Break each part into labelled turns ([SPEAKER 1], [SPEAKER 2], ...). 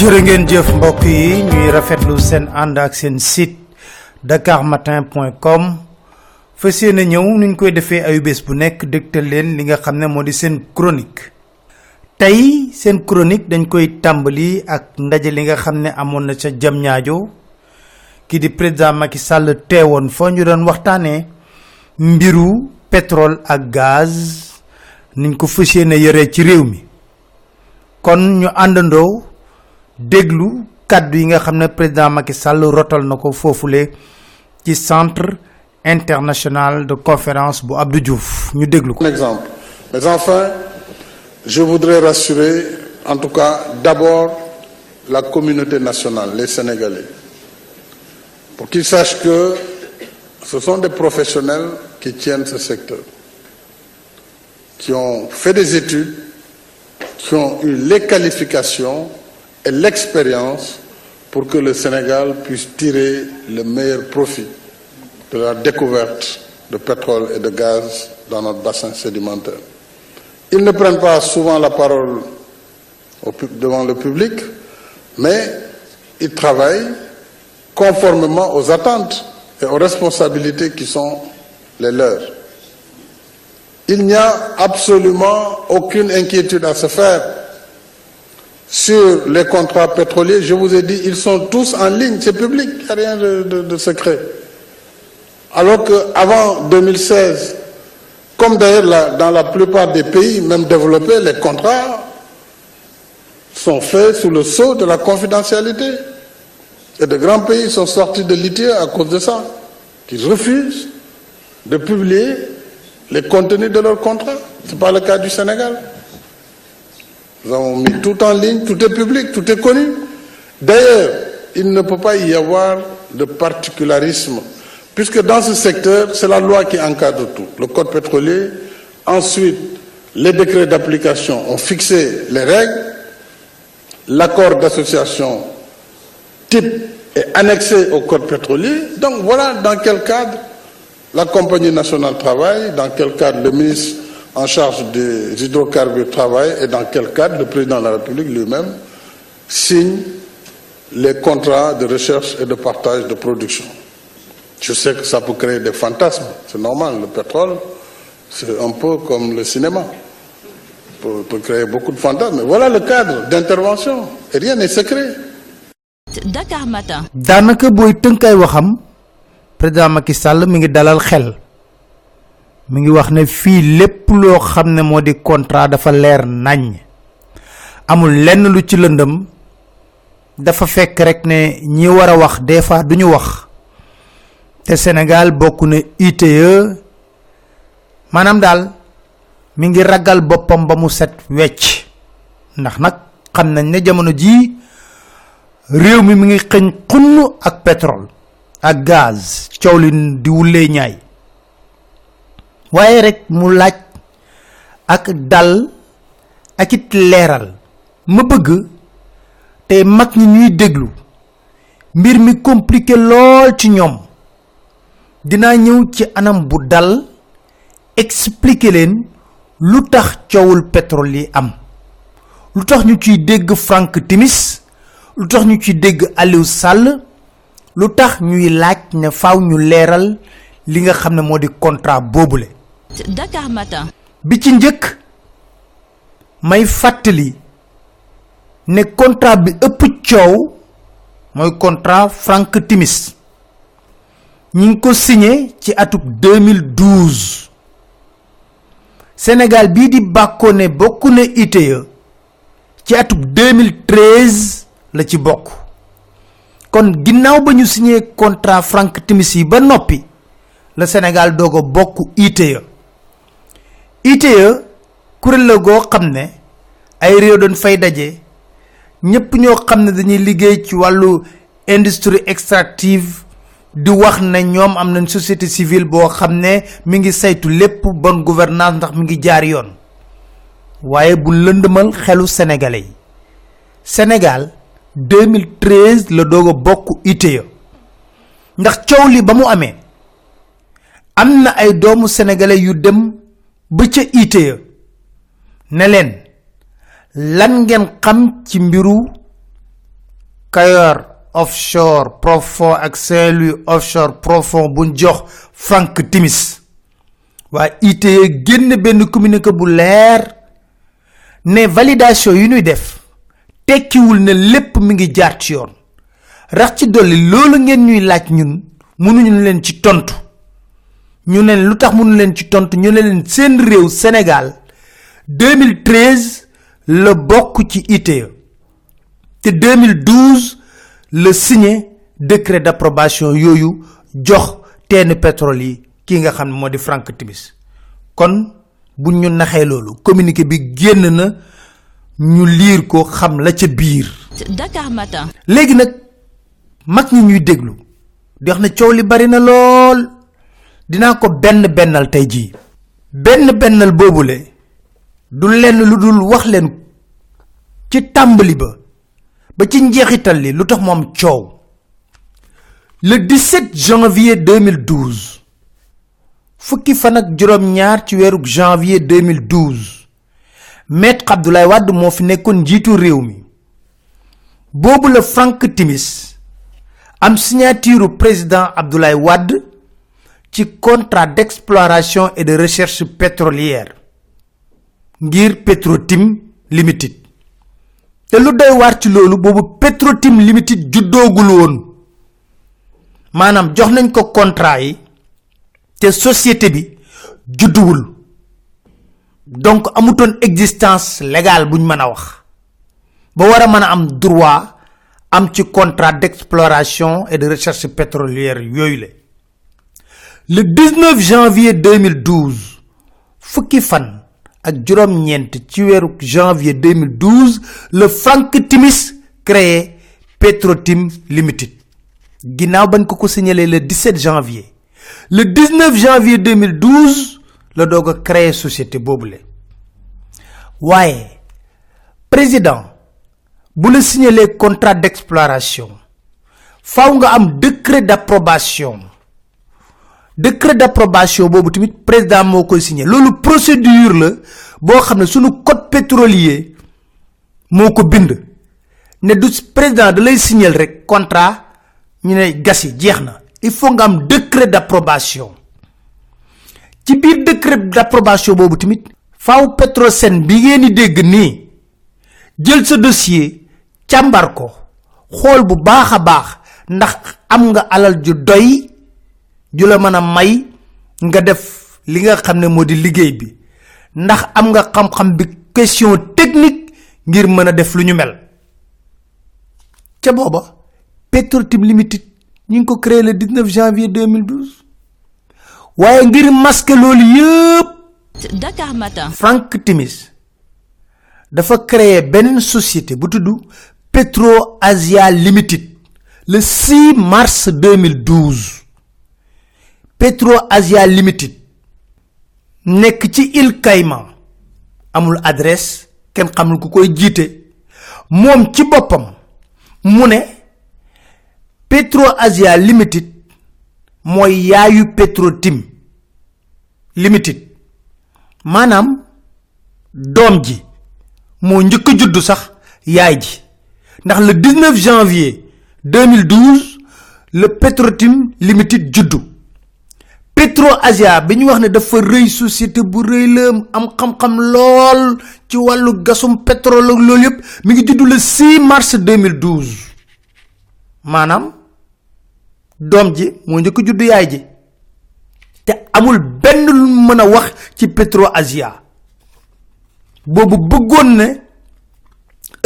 [SPEAKER 1] jërë ngeen jëf mbokk yi ñuy rafetlu seen ànd ak seen site dakarmatin.com fas yéene ñëw nuñ koy defee ayu bés bu nekk dégtal leen li nga xam ne moo di seen chronique. Tey seen chronique dañ koy tàmbali ak ndaje li nga xam ne amoon na ca jam ñaajo ki di président Macky Sall teewoon fa ñu doon waxtaanee mbiru pétrole ak gaz ko fas yéene ci réew mi. Kon ñu àndandoo déglu kaddu yi nga président Macky Sall rotal na centre international de conférence bu Abdou Diouf ñu
[SPEAKER 2] exemple. Mais enfin, je voudrais rassurer, en tout cas, d'abord la communauté nationale, les Sénégalais, pour qu'ils sachent que ce sont des professionnels qui tiennent ce secteur, qui ont fait des études, qui ont eu les qualifications et l'expérience pour que le Sénégal puisse tirer le meilleur profit de la découverte de pétrole et de gaz dans notre bassin sédimentaire. Ils ne prennent pas souvent la parole devant le public, mais ils travaillent conformément aux attentes et aux responsabilités qui sont les leurs. Il n'y a absolument aucune inquiétude à se faire sur les contrats pétroliers. Je vous ai dit, ils sont tous en ligne, c'est public, il n'y a rien de, secret. Alors qu'avant 2016, comme d'ailleurs dans la plupart des pays, même développés, les contrats sont faits sous le sceau de la confidentialité. Et de grands pays sont sortis de litier à cause de ça, qu'ils refusent de publier les contenus de leurs contrats. Ce n'est pas le cas du Sénégal. Nous avons mis tout en ligne, tout est public, tout est connu. D'ailleurs, il ne peut pas y avoir de particularisme puisque dans ce secteur, c'est la loi qui encadre tout. Le code pétrolier, ensuite, les décrets d'application ont fixé les règles, l'accord d'association type est annexé au code pétrolier. Donc voilà dans quel cadre la compagnie nationale travaille, dans quel cadre le ministre en charge des hydrocarbures travaille et dans quel cadre le président de la République lui-même signe les contrats de recherche et de partage de production. Je sais que ça peut créer des fantasmes, c'est normal, le pétrole, c'est un peu comme le cinéma. Peut, peut créer beaucoup de fantasmes. Mais voilà le cadre d'intervention. Et rien n'est secret.
[SPEAKER 3] Dakar Matin.
[SPEAKER 1] daanaka booy tënkay waxam président Macky Sall mi ngi dalal xel mi ngi wax ne fii lépp loo xam ne moo di contrat dafa leer nañ. amul lenn lu ci lëndëm. dafa fekk rek ne ñi war a wax des fois duñu wax. te Sénégal bokk na ITE maanaam daal mi ngi ragal boppam ba mu set wecc. ndax nag xam nañ ne jamono jii réew mi mi ngi xëñ ak pétrole. ak gaz. coow li di wulee ñaay waaye rek mu laaj ak dal ak it leeral. Ma bëgg te mag ñi ñuy déglu mbir mi compliqué lool ci ñoom. Dinaa ñëw ci anam bu dal expliquer leen lu tax coowul pétrole yi am. Lu tax ñu ciy dégg Frank Timis lu tax ñu ciy dégg Aliou Sall lu tax ñuy laaj ne faaw ñu leeral li nga xam ne di contrat boobule.
[SPEAKER 3] Dakar Matin.
[SPEAKER 1] bi ci njëkk may fàttali ne contrat bi ëpp coow mooy contrat Frank Timis. Ñi ngi ko signé ci atub 2012 Sénégal bii di bàkkoo ne bokk na ITE ci atub 2013 la ci bokk. Kon ginnaaw ba ñu signé contrat Frank Timis yi ba noppi la Sénégal doog a bokk ITE ITE kuréel la goo xam ne ay réew doon fay daje ñépp ñoo xam ne dañuy liggéey ci wàllu industrie extractive di wax ne ñoom am nañ société civile boo xam ne mi ngi saytu lépp bonne gouvernance ndax mi ngi jaar yoon. Bu xelu sénégalais Sénégal 2013 la doog a bokk ITE ndax coow li ba mu amee am na ay doomu sénégalais yu dem ba ca ITE ne leen lan ngeen xam ci mbiru Kayor offshore profond ak Saint-Louis offshore profond buñ jox Frank Timis. Waa ITE génn benn communiqué bu leer ne validation yu ñuy def tekkiwul ne lépp mi ngi jaar ci yoon. Rax ci dolli loolu ngeen ñuy laaj ñun mënuñu leen ci tontu ñu ne lu tax mënu leen ci tontu ñu ne leen seen réew Sénégal 2013 le bokk ci ITE te 2012 le signé décret d'approbation yooyu jox teen pétrole yi ki nga xam ne moo di Frank Timis. Kon bu ñu naxee loolu communiqué bi génn na ñu liir ko xam la ca biir.
[SPEAKER 3] Dakar Matin.
[SPEAKER 1] léegi nag mag ñi ñuy déglu di wax ne coow li bari na lool dinaa ko benn bennal tey jii. Benn bennal boobule du lenn lu dul wax leen ci tàmbali ba ba ci njeexital li lu tax moom coow. Le 17 janvier 2012 fukki fan ak juróom-ñaar ci weeru janvier 2012 maître Abdoulaye Wade moo fi nekkoon njiitu réew mi. Boobu la Frank Timis am signature président Abdoulaye Wade ci contrat d'exploration et de recherche pétrolière ngir Petrotim Limited. Te lu doy waar ci loolu Petrotim Limited juddoogul woon. Maanaam jox nañ ko contrat yi te société bi donc amutoon existence légale buñ mën a wax. Droit am ci contrat d'exploration et de recherche pétrolière yooyu le 19 janvier 2012 fukki fan ak juróom-ñeent ci weeru janvier 2012 le Frank Timis créé Petrotim Limited. Ginnaaw bañ ko le 17 janvier le 19 janvier 2012 la doog a créé société boobule. Waaye président bu la signalé contrat d'exploration faw nga am décret d'approbation décret d'approbation boobu tamit président moo koy signé loolu procédure la boo xam ne sunu code pétrolier moo ko bind. Ne du président da lay signal rek contrat ñu ne gas yi jeex na. Il faut nga am décret d'approbation. Ci biir décret d'approbation boobu tamit faaw Petrosen bi ngeen di dégg nii jël sa dossier càmbar ko xool bu baax a baax ndax am nga alal ju doy ju la mën a may nga def li nga xam ne moo di liggéey bi. ndax am nga xam-xam bi question technique ngir mën a def lu ñu mel. ca booba Petrotim Limited ñu ngi ko créé le 19 janvier 2012 waaye ngir masquer loolu yëpp
[SPEAKER 3] Dakar Matin.
[SPEAKER 1] Frank Timis dafa créer beneen société bu tudd Petro Asia Limited le 6 mars 2012 Petro Asia Limited nekk ci île Caïman. Amul adresse kenn xamul ku koy jiite. Moom ci Petro Asia Limited mooy yaayu Petrotim Limited. Maanaam doom ji moo njëkk le 19 janvier 2012 le Petrotim Limited juddu Petro Asia bi ñu wax ne dafa rëy société bu rëy la am xam-xam lool ci wàllu gasum pétrole ak loolu yëpp mi ngi le 6 mars 2012 maanaam doom ji njëkk a juddu yaay ji. Te amul benn lu mën a wax ci Petro Asia boobu bëggoon ne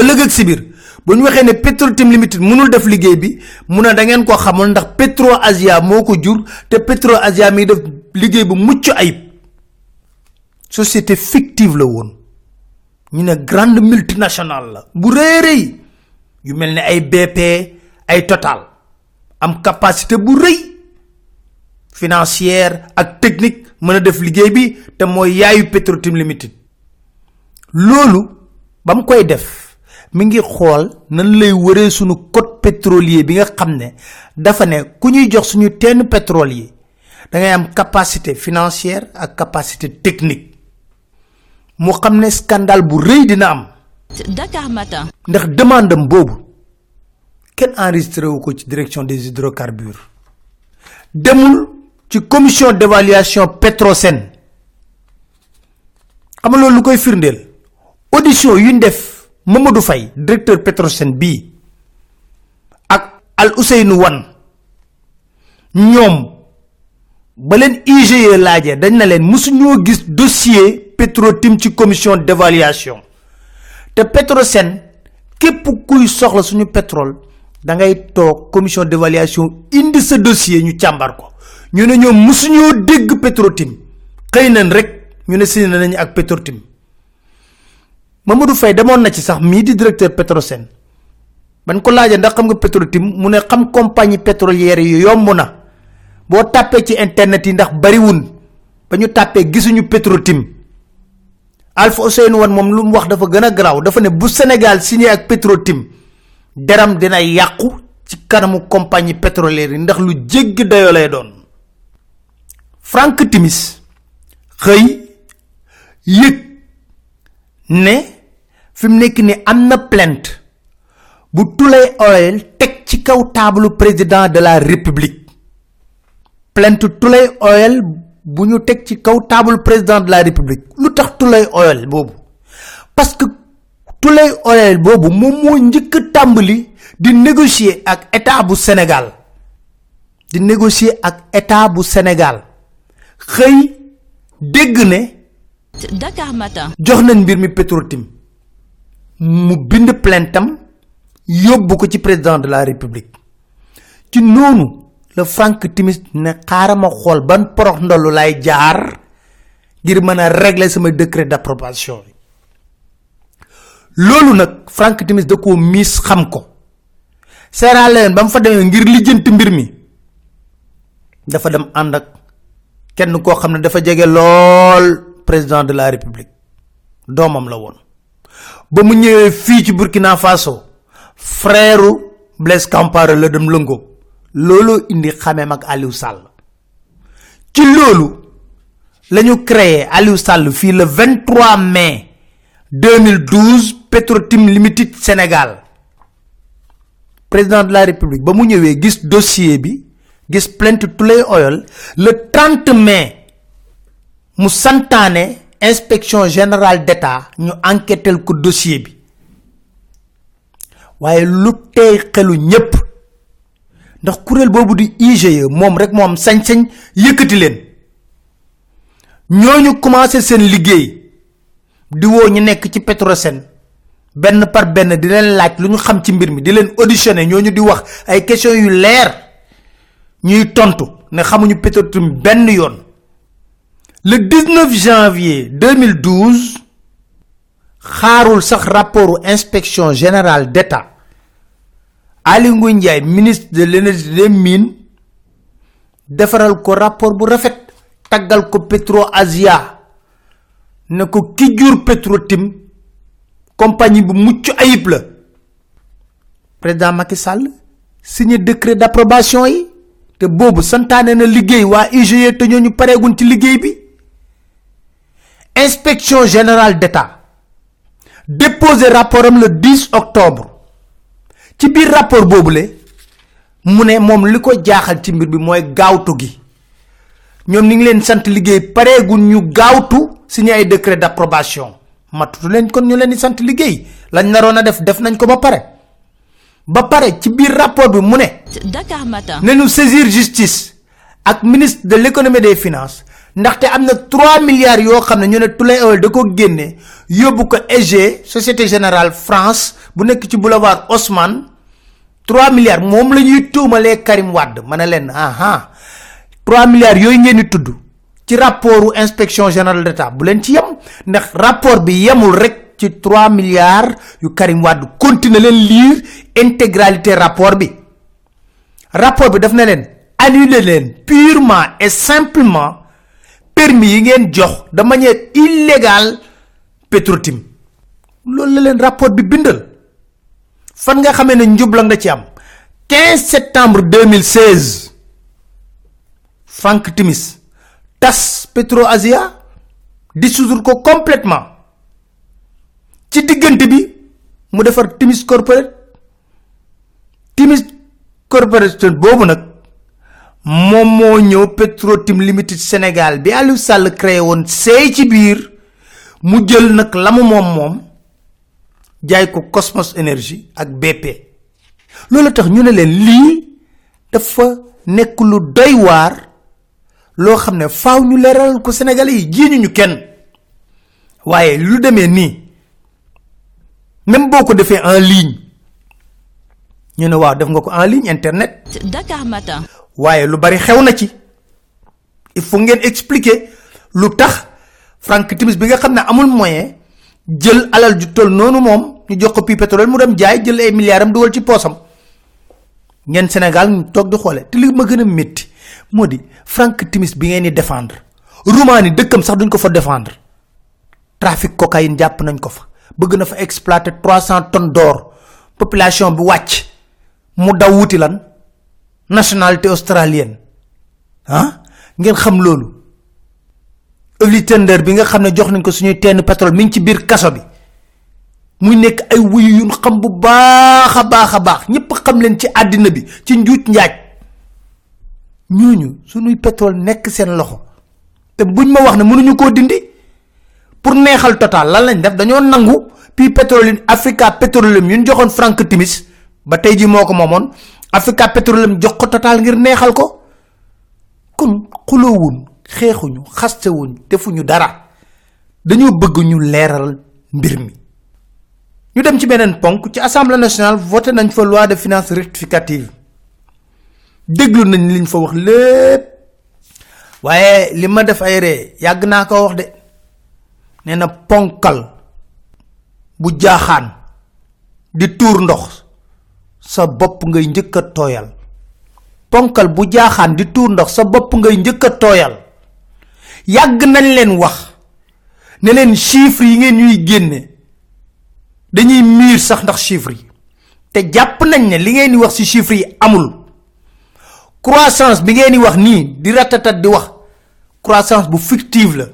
[SPEAKER 1] ëllëg ak si biir bu ñu waxee ne Petrotim Limited mënul def liggéey bi mu ne da ngeen ko xamul ndax Petro Asia moo ko jur te Petro Asia mi def liggéey bu mucc ayib. Société fictive la ñu grande multinationale la bu rëy yu ay BP ay Total. Am capacité bu rëy. Financière ak technique mën a def liggéey bi te yaayu Limited. Loolu ba mu koy def mi ngi xool nan lay wëree sunu code pétrolier bi nga xam ne dafa ne ku ñuy jox suñu tenn pétrole yi da ngay am capacité financière ak capacité technique. Mu xam ne scandale bu rëy dina am.
[SPEAKER 3] Dakar Matin.
[SPEAKER 1] ndax demande am boobu ken enregistré wu ko ci direction des hydrocarbures. Demul ci commission d'évaluation Petrosen. Xam loolu lu koy firndeel? Audition yu ñu def Mamadou Faye directeur Petrosen bii ak Al Ousseynou Wan ñoom ba leen IGE laajee dañ na leen musuñoo gis dossier Petrotim ci commission d'évaluation. Te Petrosen képp kuy soxla suñu pétrole da ngay toog commission d'évaluation indi sa dossier ñu càmbar ko. Ñu ne ñoom musuñoo dégg Petrotim. Xëy nañ rek ñu ne signé nañ ak Petrotim Mamadou Faye demoon na ci sax mii di directeur Petrosen. Ban ko laajee ndax xam nga Petrotim mu ne xam compagnie pétrolière yi yomb na. Boo ci internet yi ndax bariwun. Ba ñu tàppee gisuñu Petrotim Alpha Ousseynou Wan moom lu mu wax dafa gën a garaaw. Dafa ne bu Sénégal signé ak Petrotim deram dina yàqu ci kanamu compagnie pétrolière ndax lu jéggi dayoo lay doon. Frank Timis xëy yëg ne fi mu nekk ni am na plainte bu Oil teg ci kaw président de la république. Plainte Tulay Oil bu ñu teg ci kaw président de la république. Lu tax Oil boobu? Parce que Tulay Oil boobu moom moo njëkk a di négocier ak état bu Sénégal. Di négocier ak état bu Sénégal. Xëy dégg ne
[SPEAKER 3] Dakar Matin.
[SPEAKER 1] jox nañ mbir mi Petrotim. Mu bind plaintam yóbbu ko ci président de la république. Ci le Frank Timis ne xaaral ma xool ban porox ndollu lay jaar ngir mën a régler sama décret d'approbation bi loolu nag Frank Timis da koo miis xam ko. Sierra Leone ba mu fa demee ngir lijjanti mbir mi. Dafa dem ànd ak kenn dafa jege lool président de la république. Doomam la woon. Ba mu ñëwee ci Burkina Faso frère Blaise Compaoré la dem lëngoo loolu indi xameem ak Aliou Sall. Ci loolu la créé Aliou Sall le 23 mai 2012 Petrotim Limited Sénégal. Président de la république ba mu ñëwee gis dossier bi gis plainte Tulay Oil le 30 mai mu santaane inspection générale d'état ñu enquêtel ko dossier bi. Waaye lu tey xelu ñépp ndax kuréel boobu di IGE moom rek moo am sañ-sañ yëkkati leen. Ñooñu commencé seen liggéey di woo ñu nekk ci Petrosen benn par benn di leen laaj lu ñu xam ci mbir mi di leen auditionné ñooñu di wax ay questions yu leer ñuy tontu ne xamuñu Petrotim yoon le 19 janvier 2012 xaarul sax rapportu inspection générale d'état. Ali Ngouille ministre de l'énergie des mines defaral ko rapport bu rafet taggal ko Petro Asia ne ko ki jur Petrotim compagnie bu mucc ayib la. Président Macky Sall signé décret d'approbation yi te boobu santaane na liggéey waa IGE te ñooñu pareeguñ ci bi inspection générale d'état. Déposé rapport am le 10 octobre. Ci biir rapport boobule mu ne moom li ko jaaxal ci mbir bi mooy gaawtu gi. Ñoom ni ngi leen sant liggéey pareeguñ ñu gaawtu signé ay décret d'approbation. Matutu leen kon ñu leen di sant liggéey. Lañ naroon a def def nañ ko ba pare. Ba pare ci biir rapport bi mu ne
[SPEAKER 3] Dakar Matin.
[SPEAKER 1] nañu saisir justice ak ministre de l'économie et des finances ndaxte am na 3 milliards yoo xam ne ñu ne Tulay Oil da ko génne yóbbu ko EG société générale France bu nekk ci boulevard Haussmann 3 milliards moom la ñuy Karim Wade ma ne aha. 3 milliards yooyu ngeen di tudd ci rapportu inspection générale d'état bu leen ci yem ndax rapport bi yemul rek ci 3 milliards yu Karim Wade continuer leen lire intégralité rapport bi. Rapport bi daf na leen annuler leen purement et simplement permis yi ngeen jox de manière illégale Petrotim. Loolu la leen rapport bi bindal. Fan nga xamee ne njubla nga ci am? 15 septembre 2016 Frank Timis tas Petro Asia dissoudre ko complètement. Ci diggante bi mu defar Timis Corporate. Timis corporation boobu nag moom moo ñëw Petro-Tim Limited Sénégal bi Aliou Sall créé woon seey ci biir. Mu jël nag la mu moom moom. Jaay ko Cosmos Énergie ak BP loolu tax ñu ne leen lii dafa nekk lu doy waar. Loo xam ne faaw ñu leeral ko Sénégalais yi jiiñu ñu kenn. Waaye lu demee nii même boo ko en ligne ñu ne waaw def nga ko en ligne internet.
[SPEAKER 3] Dakar Matin.
[SPEAKER 1] Waaye lu bari xew na ci. Il faut ngeen expliquer lu tax Frank Timis bi nga xam ne amul moyen jël alal ju toll noonu moom ñu jox ko pi pétrole mu dem jaay jël ay milliards am dugal ci poosam. Ngeen Sénégal ñu toog di xoole te li ma gën a métti Frank Timis bi ngeen di défendre. Roumanie dëkkam sax duñ ko fa défendre. Trafic cocaïne jàpp nañ ko fa. Bëgg na fa exploiter 300 tonnes d'or. Population bi wàcc. Mu daw wuti lan nationalité australienne ah ngeen xam loolu? Oili Tender bi nga xam ne jox nañ ko suñuy teen pétrole mi ngi ci biir kaso bi. Muy nekk ay wuyu yu xam bu baax a baax ñëpp xam leen ci àddina bi ci njuuj njaaj. Ñooñu suñuy pétrole nekk seen loxo. Te buñ ma wax ne mënuñu koo dindi. Pour neexal total lan lañ def? Dañoo nangu puis pétrole Africa Petroleum yu ñu joxoon Frank Timis. Ba tey ji ko Africa Petroleum jox ko total ngir neexal ko. Kon xuloowuñ xeexuñu xastewuñ defuñu dara. Dañoo bëgg ñu leeral mbir mi. Ñu dem ci beneen ponk ci assemblée nationale voté nañ fa loi de finances rectificative. Déglu nañ liñ fa wax lépp. Waaye li ma def ay ree yàgg naa ko wax de. Nee na ponkal bu jaaxaan di tuur ndox sa bopp ngay njëkk a tooyal. Ponkal bu jaaxaan di tuur ndox sa bopp ngay njëkk a tooyal. Yàgg nañ leen wax ne leen chiffres yi ngeen ñuy génne dañuy miir sax ndax chiffres yi. Te jàpp nañ ne li ngeen di wax ci chiffres yi amul. Croissance bi ngeen di wax nii di ratatat di wax croissance bu fictive la.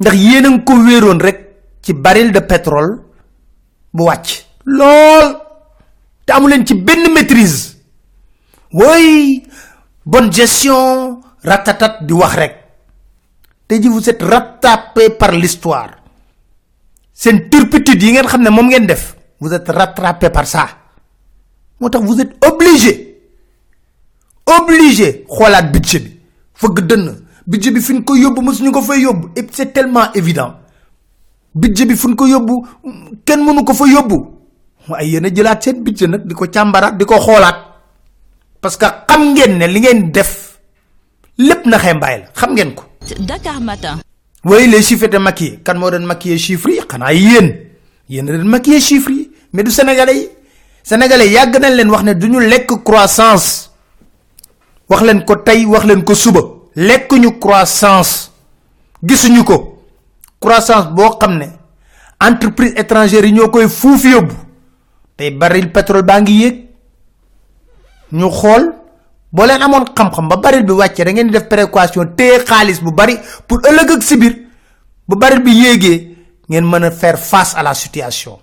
[SPEAKER 1] Ndax yéen a ko wéeroon rek ci baril de pétrole bu wàcc lool te amu leen ci benn maîtrise. Woy bonne gestion ratatat di wax rek. Te ji vous êtes rattrapé par l'histoire. Seen turpitude yi ngeen xam ne moom ngeen def vous êtes rattrapé par ça. Moo tax vous êtes obligé obligé xoolaat budget bi. Fëgg dënn budget bi fi ñu ko yóbbu mësuñu ko fay yóbbu et c'est tellement évident. Budget bi fu ñu ko yóbbu kenn mënu ko fa yóbbu waaye yéen a jëlaat seen budget nag di ko càmbaraat di ko xoolaat. Parce que xam ngeen ne li ngeen def lépp na xembaay la xam ngeen ko.
[SPEAKER 3] Dakar Matin.
[SPEAKER 1] oui les chiffres maquillés. Kan moo doon maquiller chiffres yi? Xanaa yéen. Yéen a doon maquiller chiffres yi. Mais du sénégalais yi. Sénégalais yàgg nañ leen wax ne du ñu lekk croissance. Wax leen ko tey wax leen ko suba. Lekkuñu croissance. Gisuñu ko. Croissance boo xam ne entreprise étrangère yi ñoo koy fuuf yóbbu tey baril pétrole baa ngi yéeg. Ñu xool boo leen amoon xam-xam ba baril bi wàccee da ngeen def précaution téye xaalis bu bari pour ëllëg ak si biir bu baril bi yéegee ngeen mën a faire face à la situation.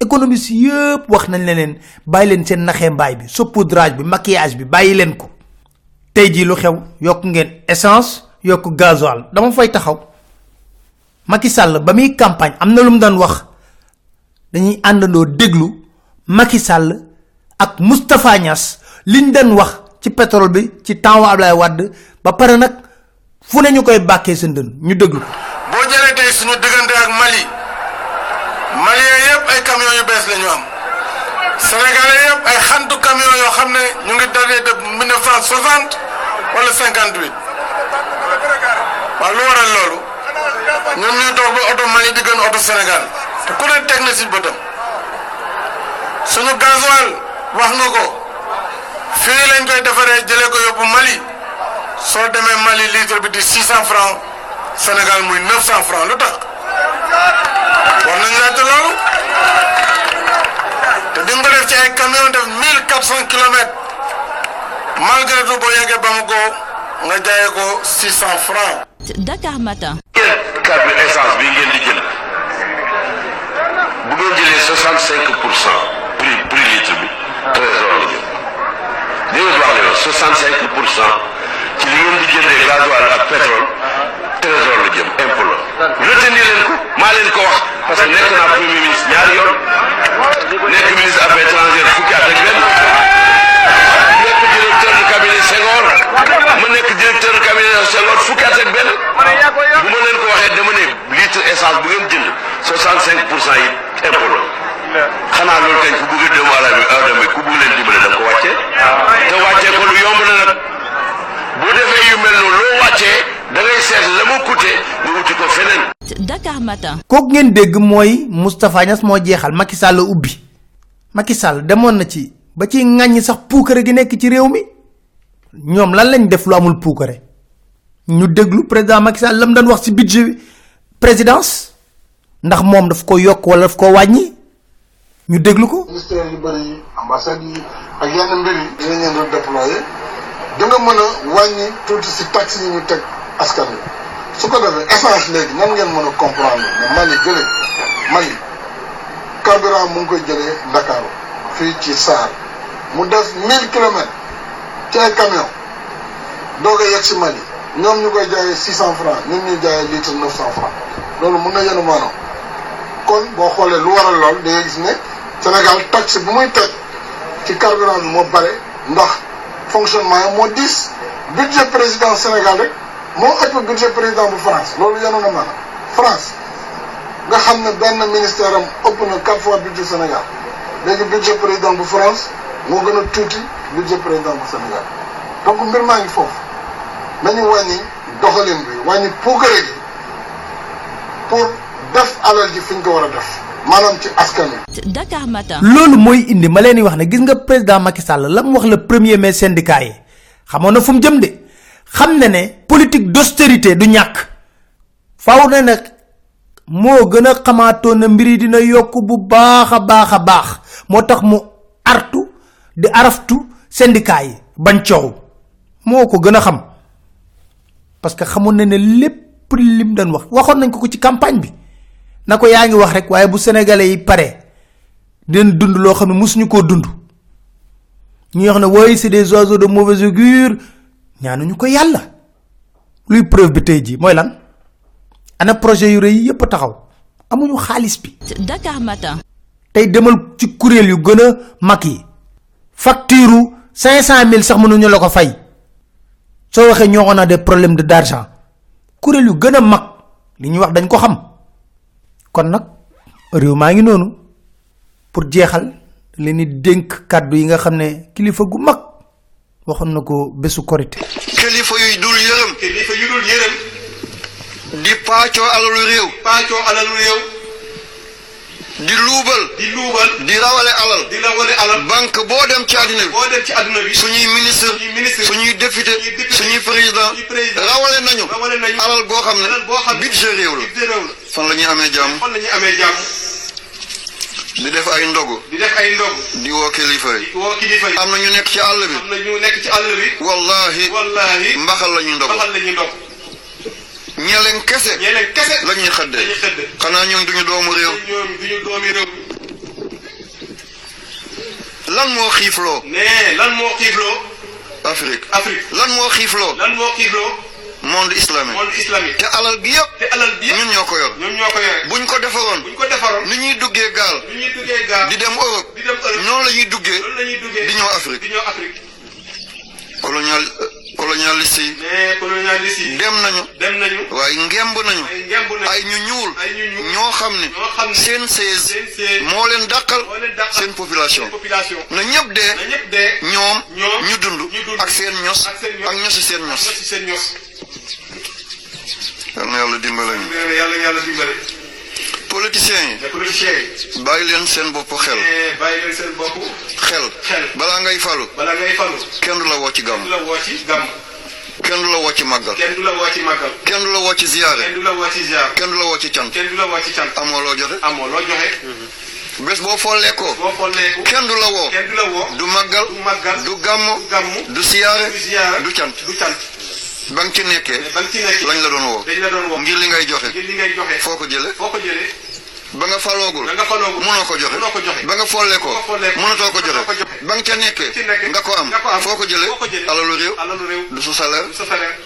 [SPEAKER 1] Économiste yëpp wax nañ leen bàyyi leen seen naxee mbaay bi saupoudrage bi maquillage bi bàyyi leen ko. Tey jii lu xew yokk ngeen essence yokk gasoil. Dama fay taxaw. Macky Sall ba muy campagne am na lu mu daan wax. Dañuy àndandoo déglu Macky Sall ak Moustapha Niass liñ daan wax ci pétrole bi ci wa Ablaye Wade ba pare nag fu ne ñu koy bàkkee seen dën ñu
[SPEAKER 4] boo jëlee tey suñu ak Mali Maliens yëpp ay camions yu bees la ñu am. Sénégalais yëpp ay xantu camions yoo xam ne ñu ngi dalee de 1960 wala 58 waaw lu waral ñuy dox ba oto Mali di gën oto Sénégal. Ku ne suñu gasoil wax nga ko. fii lañ koy defaree jëlee ko yóbbu Mali. soo demee Mali litre bi di 600 francs Sénégal muy 900 francs. lu tax? war nañ laajte loolu. te di nga ko def ci ay camion def 1400 kilomètres. malgré tout boo yeggee ba mu ko nga jaayee ko 600 francs.
[SPEAKER 3] Dakar Matin.
[SPEAKER 5] carte essence bi ngeen di jël? bu ngeen jëlee 65 pour 65 pour cent ci li ngeen di jëndee gasoil ak pétrole trésor la jëm impôt la. Retenir leen ko maa leen ko wax parce que nekk naa premier ministre ñaari nekk ministre affaires étrangères fukki at ak benn nekk directeur de cabinet Senghor ma nekk directeur de cabinet Senghor fukki at ak benn. Bu ma leen ko waxee dama ne litre essence bu ngeen jënd 65 pour cent yi impôt xanaa loolu kañ ku bëgg doomu aadama aadama ku bëgg leen dimbale da nga ko wàccee te wàccee ko lu yomb na nag bu defee yu mel noonu loo wàccee da ngay seet la mu coûté nga wuti ko feneen.
[SPEAKER 3] Dakar Matin.
[SPEAKER 1] kooku ngeen dégg mooy Moustapha Niass moo jeexal Macky Sall ubbi. Macky Sall demoon na ci ba ci ŋàññi sax puukare gi nekk ci réew mi. Ñoom lan lañ def lu amul puukare? Ñu déglu président Macky Sall lam doon wax ci budget présidence? Ndax moom daf ko yokk wala daf ko wàññi ñu déglu ko.
[SPEAKER 2] ministère yu bëri yi ambassade yi ak yenn mbir yi dinañ leen doon déployer da nga mën a wàññi tuuti si taxes yi ñu teg askan wi. Su ko defee essence léegi nan ngeen mën a comprendre ne Mali jëlee Mali carburant mu ngi koy jëlee Ndakaaru fii ci Saar. Mu des 1000 kilomètres ci ay camion doog a yegg si Mali. Ñoom ñu koy jaayee 600 francs ñun ñu jaayee litre 900 francs. Loolu mun na yenu maanaam. Kon boo xoolee lu waral lool da ngay gis ne Sénégal taxe bu muy teg ci carburant bi moo bare ndax fonctionnement yi moo diis. Budget président Sénégal rek moo ëpp budget président bu France. Loolu yenoon na maanaam. France nga xam ne benn ministère am ëpp na quatre fois budget Sénégal. Léegi budget président bu France moo gën a tuuti budget président bu Sénégal. Donc mbir maa ngi foofu. Nañu wàññi doxalin bi wàññi puukare gi pour def alal ji fi ñu ko war a def. Maanaam ci askan.
[SPEAKER 3] Dakar Matin.
[SPEAKER 1] loolu mooy indi ma leen wax ne gis nga président Macky Sall la mu wax le premier mai syndicat yi. Xamoon na fu mu jëm de. Xam na ne politique d'austérité du ñàkk. Faaw na nag moo gën a xamaatoon na mbir yi dina yokk bu baax a baax a baax. Moo tax mu artu di araftu syndicat yi bañ coow. Moo ko gën a xam. Parce que xamoon na ne lépp lim doon wax waxoon nañ ko ko ci campagne bi na ko yaa ngi wax rek waaye bu sénégalais yi pare dinañ dund loo xam ne mosuñu koo dund. Ñuy wax ne woy c'est des oiseaux de mauvais augure ñaanuñu ko yàlla. Luy preuve bi tey mooy lan? Ana projet yu rëy yépp taxaw. Amuñu xaalis bi.
[SPEAKER 3] Dakar Matin.
[SPEAKER 1] tey demal ci kuréel yu gën a mag yi. Facture cinq cent mille sax mënuñu la ko fay. Soo waxee ñoo on a des problèmes de d'argent. Kuréel yu gën a mag li ñuy wax dañ ko xam kon nag réew maa ngi noonu pour jeexal leen di dénk kàddu yi nga xam ne kilifa gu mag waxoon na ko bésu korité.
[SPEAKER 6] Kilifa yu dul yërëm.
[SPEAKER 7] Kilifa yu dul yërëm.
[SPEAKER 6] Di paacoo alalu réew.
[SPEAKER 7] Paacoo alalu réew
[SPEAKER 6] di luubal
[SPEAKER 7] di luubal
[SPEAKER 6] di rawale alal
[SPEAKER 7] di rawale alal.
[SPEAKER 6] banque boo dem ci àddina bi
[SPEAKER 7] boo dem ci àdduna bi
[SPEAKER 6] suñuy ministre
[SPEAKER 7] suñuy ministre
[SPEAKER 6] suñuy député
[SPEAKER 7] suñuy
[SPEAKER 6] président rawale nañu
[SPEAKER 7] rawale nañu
[SPEAKER 6] alal boo xam
[SPEAKER 7] alal boo xam
[SPEAKER 6] ne
[SPEAKER 7] ne
[SPEAKER 6] budget réew la. Fan la ñuy amee jàmm?
[SPEAKER 7] Fan la ñuy amee jàmm?
[SPEAKER 6] Di def ay ndogu.
[SPEAKER 7] Di def ay ndog
[SPEAKER 6] di woo kilifa yi.
[SPEAKER 7] Woo kilifa yi.
[SPEAKER 6] Am na ñu nekk ci àll bi.
[SPEAKER 7] Am na ñu nekk ci àll bi.
[SPEAKER 6] Wallahi
[SPEAKER 7] wallahi
[SPEAKER 6] mbaxal la ñuy ndogu.
[SPEAKER 7] Baxal la ñuy ndog
[SPEAKER 6] ñeleen kese.
[SPEAKER 7] Ñeneen kese.
[SPEAKER 6] La ñuy xëddee.
[SPEAKER 7] Dañuy xëdd
[SPEAKER 6] xanaa ñoom duñu doomu réew.
[SPEAKER 7] Ñoom duñu doomi réew.
[SPEAKER 6] Lan moo xiifloo?
[SPEAKER 7] Mais lan moo xiifloo?
[SPEAKER 6] Afrique.
[SPEAKER 7] Afrique.
[SPEAKER 6] Lan moo xiifloo?
[SPEAKER 7] Lan moo xiifloo?
[SPEAKER 6] Monde islamique.
[SPEAKER 7] Monde islamique.
[SPEAKER 6] Te alal gi yëpp.
[SPEAKER 7] Te alal bi
[SPEAKER 6] ñun ñoo ko yor.
[SPEAKER 7] Ñoom ñoo ko yore.
[SPEAKER 6] Buñ ko defaroon.
[SPEAKER 7] Buñ ko defaroon.
[SPEAKER 6] Ni ñuy duggee gaal.
[SPEAKER 7] Lu ñuy duggee gaal.
[SPEAKER 6] Di dem Europe.
[SPEAKER 7] Di dem Europe.
[SPEAKER 6] Noonu la ñuy duggee.
[SPEAKER 7] Loolu la ñuy duggee.
[SPEAKER 6] Di ñëw Afrique.
[SPEAKER 7] Di ñëw Afrique.
[SPEAKER 6] Colonial colonialiste yi.
[SPEAKER 7] mais colonialiste yi.
[SPEAKER 6] dem nañu.
[SPEAKER 7] dem nañu.
[SPEAKER 6] waaye ngemb nañu.
[SPEAKER 7] ay
[SPEAKER 6] ñu ñuul. ñoo xam ne. seen seize. moo leen dàqal. seen population. na ñëpp dee. ñoom. ñu dund. ak seen ños.
[SPEAKER 7] ak
[SPEAKER 6] ñosi seen ños. yal na yàlla dimbale. Politiciens
[SPEAKER 7] mais politiciens
[SPEAKER 6] yi bàyyi leen seen bopp xel
[SPEAKER 7] yi bàyyi leen seen bopp
[SPEAKER 6] xel balaa ngay falu
[SPEAKER 7] balaa ngay falu
[SPEAKER 6] kenn du la woo ci
[SPEAKER 7] kenn du la woo ci gàmm
[SPEAKER 6] kenn du la woo ci màggal
[SPEAKER 7] kenn du la woo ci màggal
[SPEAKER 6] kenn du la woo ci ziyaare
[SPEAKER 7] kenn du la woo ci
[SPEAKER 6] kenn du la woo ci cant
[SPEAKER 7] kenn du la woo ci cant
[SPEAKER 6] amoo loo joxe
[SPEAKER 7] amoo loo joxe
[SPEAKER 6] bés boo folleekoo
[SPEAKER 7] boo xolleeku
[SPEAKER 6] kenn du la woo
[SPEAKER 7] kenn du la woo
[SPEAKER 6] du màggal
[SPEAKER 7] du màggal
[SPEAKER 6] du gàmm
[SPEAKER 7] du
[SPEAKER 6] du siyaare
[SPEAKER 7] du ziar
[SPEAKER 6] du cant
[SPEAKER 7] du cant
[SPEAKER 6] ba nga ci nekkee
[SPEAKER 7] ba nga ci nekk
[SPEAKER 6] lañ la doon woo.
[SPEAKER 7] dañ la doon woo.
[SPEAKER 6] Ngir li ngay joxe.
[SPEAKER 7] Ngir li ngay joxe.
[SPEAKER 6] Foo ko jële
[SPEAKER 7] foo ko jëlee.
[SPEAKER 6] Ba nga faloogul.
[SPEAKER 7] Ba nga faloogul.
[SPEAKER 6] Mënoo ko joxe.
[SPEAKER 7] Mënoo ko joxe.
[SPEAKER 6] Ba nga follee ko. Mënatoo ko. Joxe. Ba nga ca nekkee.
[SPEAKER 7] Nekkee.
[SPEAKER 6] Nga ko am. Foo ko jëlee?
[SPEAKER 7] Jëlee.
[SPEAKER 6] Alalu réew?
[SPEAKER 7] Alalu réew.
[SPEAKER 6] Du sa salaire?
[SPEAKER 7] Sa salaire.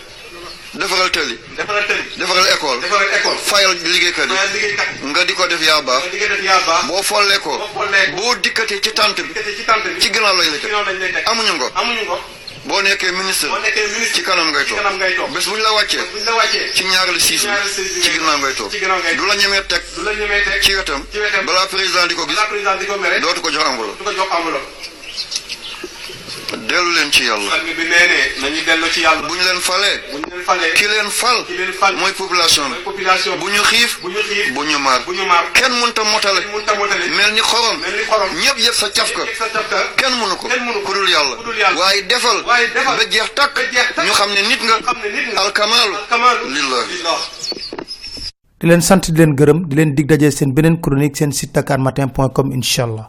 [SPEAKER 6] Defaral tëli.
[SPEAKER 7] Defaral tëli.
[SPEAKER 6] Defaral école.
[SPEAKER 7] Defaral école.
[SPEAKER 6] Fayal liggéeykat yi. Nga di ko def yaa baax. Boo follee ko.
[SPEAKER 7] Boo
[SPEAKER 6] dikkatee ci tànt bi.
[SPEAKER 7] Ci
[SPEAKER 6] ginnaaw lañ la ngo
[SPEAKER 7] amuñu ngo
[SPEAKER 6] boo nekkee ministre ci kanam ngay toog. bés bu ñu la wàccee ci ñaareelu siis bi ci ginnaaw ngay toog. du la ñemee teg ci wetam. balaa président di ko gis dootu ko jox enveloppe. Dellu leen ci yàlla.
[SPEAKER 7] Sang bi nee ne nañu dellu ci yàlla.
[SPEAKER 6] Bu ñu leen falee
[SPEAKER 7] bu ñu leen falee
[SPEAKER 6] ki leen fal
[SPEAKER 7] ki leen fal
[SPEAKER 6] mooy population bi.
[SPEAKER 7] population
[SPEAKER 6] bu ñu xiif
[SPEAKER 7] bu ñu xiif
[SPEAKER 6] bu ñu maar.
[SPEAKER 7] bu ñu maar.
[SPEAKER 6] Kenn mënta motale.
[SPEAKER 7] Mun ta motali
[SPEAKER 6] mel ni xorom.
[SPEAKER 7] Mel ni xorom.
[SPEAKER 6] Ñëpp yëpp sa
[SPEAKER 7] sa cafka.
[SPEAKER 6] Kenn mënu ko.
[SPEAKER 7] Kenn mënu ko.
[SPEAKER 6] Ku dul yàlla. Waaye defal. Ba jeex takk.
[SPEAKER 7] Takk.
[SPEAKER 6] Ñu xam ne nit nga.
[SPEAKER 7] Nga.
[SPEAKER 6] Alkamaalu. Lillah
[SPEAKER 7] lillah
[SPEAKER 1] di leen sant di leen gërëm di leen dig daje seen beneen chronique seen site dakarmatin.com incha allah